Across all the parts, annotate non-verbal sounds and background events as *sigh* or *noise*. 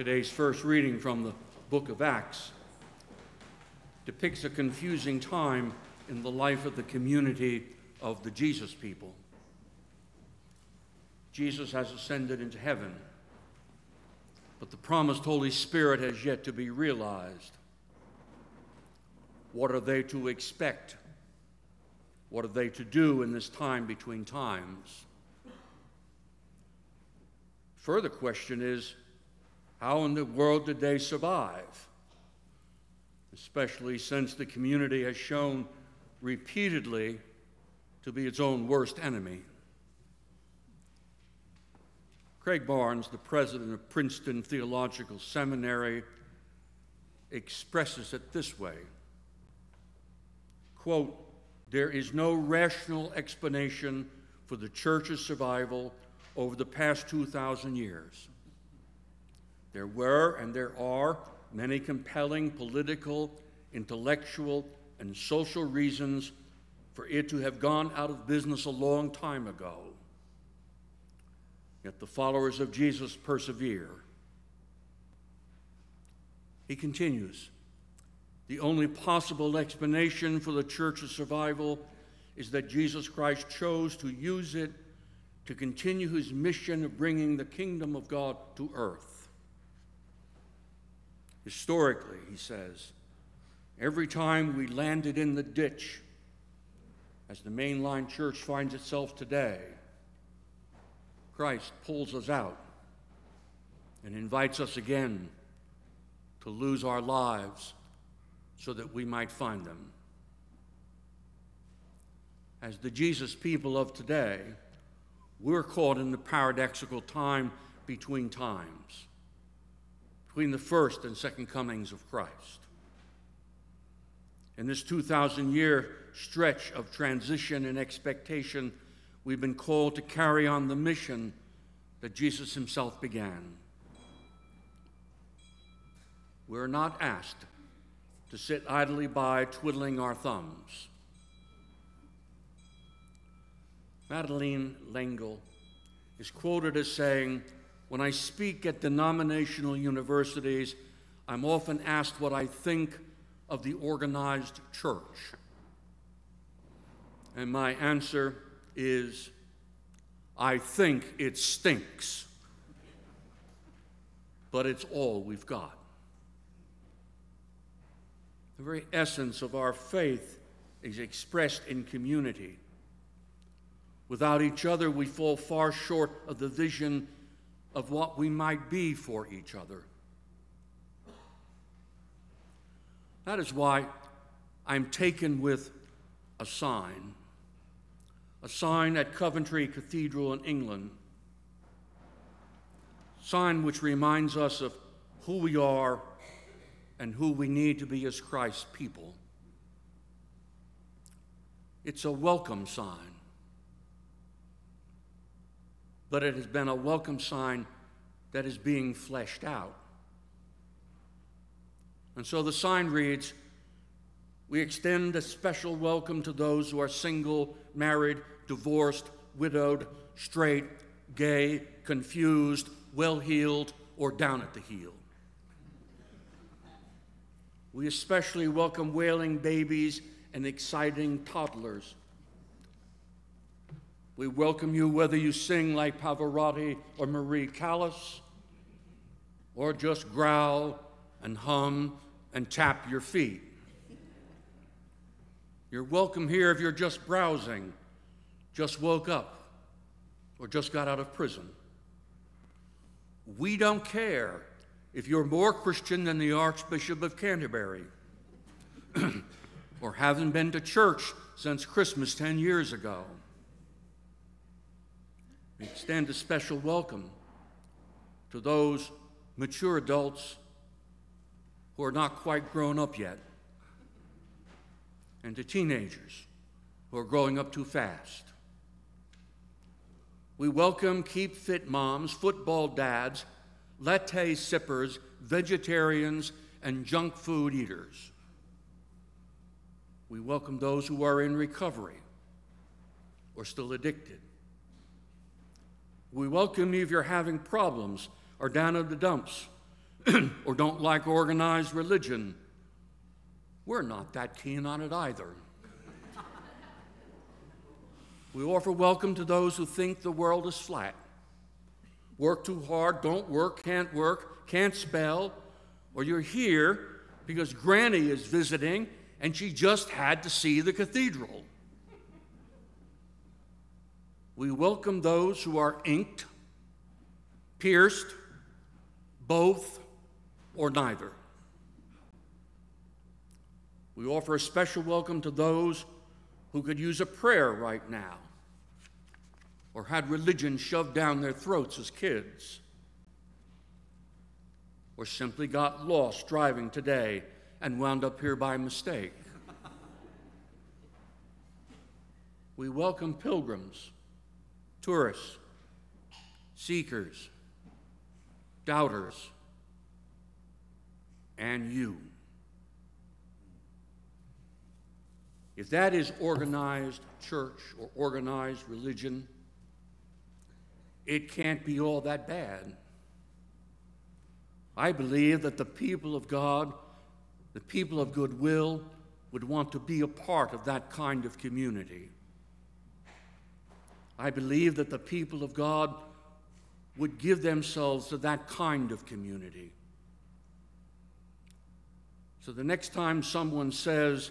Today's first reading from the book of Acts depicts a confusing time in the life of the community of the Jesus people. Jesus has ascended into heaven, but the promised Holy Spirit has yet to be realized. What are they to expect? What are they to do in this time between times? Further question is how in the world did they survive? Especially since the community has shown repeatedly to be its own worst enemy. Craig Barnes, the president of Princeton Theological Seminary, expresses it this way quote, There is no rational explanation for the church's survival over the past 2,000 years. There were and there are many compelling political, intellectual, and social reasons for it to have gone out of business a long time ago. Yet the followers of Jesus persevere. He continues The only possible explanation for the church's survival is that Jesus Christ chose to use it to continue his mission of bringing the kingdom of God to earth. Historically, he says, every time we landed in the ditch, as the mainline church finds itself today, Christ pulls us out and invites us again to lose our lives so that we might find them. As the Jesus people of today, we're caught in the paradoxical time between times, between the first and second comings of Christ. In this 2,000 year stretch of transition and expectation, we've been called to carry on the mission that Jesus himself began. We're not asked to sit idly by twiddling our thumbs. Madeleine L'Engle is quoted as saying, When I speak at denominational universities, I'm often asked what I think of the organized church. And my answer is, I think it stinks, but it's all we've got. The very essence of our faith is expressed in community. Without each other, we fall far short of the vision of what we might be for each other. That is why I'm taken with a sign, a sign at Coventry Cathedral in England, sign which reminds us of who we are and who we need to be as Christ's people. It's a welcome sign but it has been a welcome sign that is being fleshed out. And so the sign reads We extend a special welcome to those who are single, married, divorced, widowed, straight, gay, confused, well heeled, or down at the heel. We especially welcome wailing babies and exciting toddlers we welcome you whether you sing like Pavarotti or Marie Callas, or just growl and hum and tap your feet. You're welcome here if you're just browsing, just woke up, or just got out of prison. We don't care if you're more Christian than the Archbishop of Canterbury, *clears throat* or haven't been to church since Christmas 10 years ago. We extend a special welcome to those mature adults who are not quite grown up yet, and to teenagers who are growing up too fast. We welcome keep fit moms, football dads, latte sippers, vegetarians, and junk food eaters. We welcome those who are in recovery or still addicted. We welcome you if you're having problems or down in the dumps, *clears throat* or don't like organized religion, we're not that keen on it either. we offer welcome to those who think the world is flat. Work too hard, don't work, can't work, can't spell, or you're here because Granny is visiting and she just had to see the cathedral. We welcome those who are inked, pierced, both, or neither. We offer a special welcome to those who could use a prayer right now or had religion shoved down their throats as kids or simply got lost driving today and wound up here by mistake. we welcome pilgrims, tourists, seekers, doubters, and you. If that is organized church or organized religion, it can't be all that bad. I believe that the people of God, the people of goodwill, would want to be a part of that kind of community. I believe that the people of God would give themselves to that kind of community. So the next time someone says,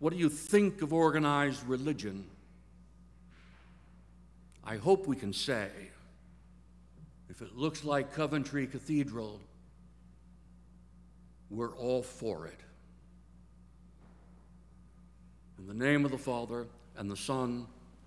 What do you think of organized religion? I hope we can say, if it looks like Coventry Cathedral, we're all for it. In the name of the Father, and the Son,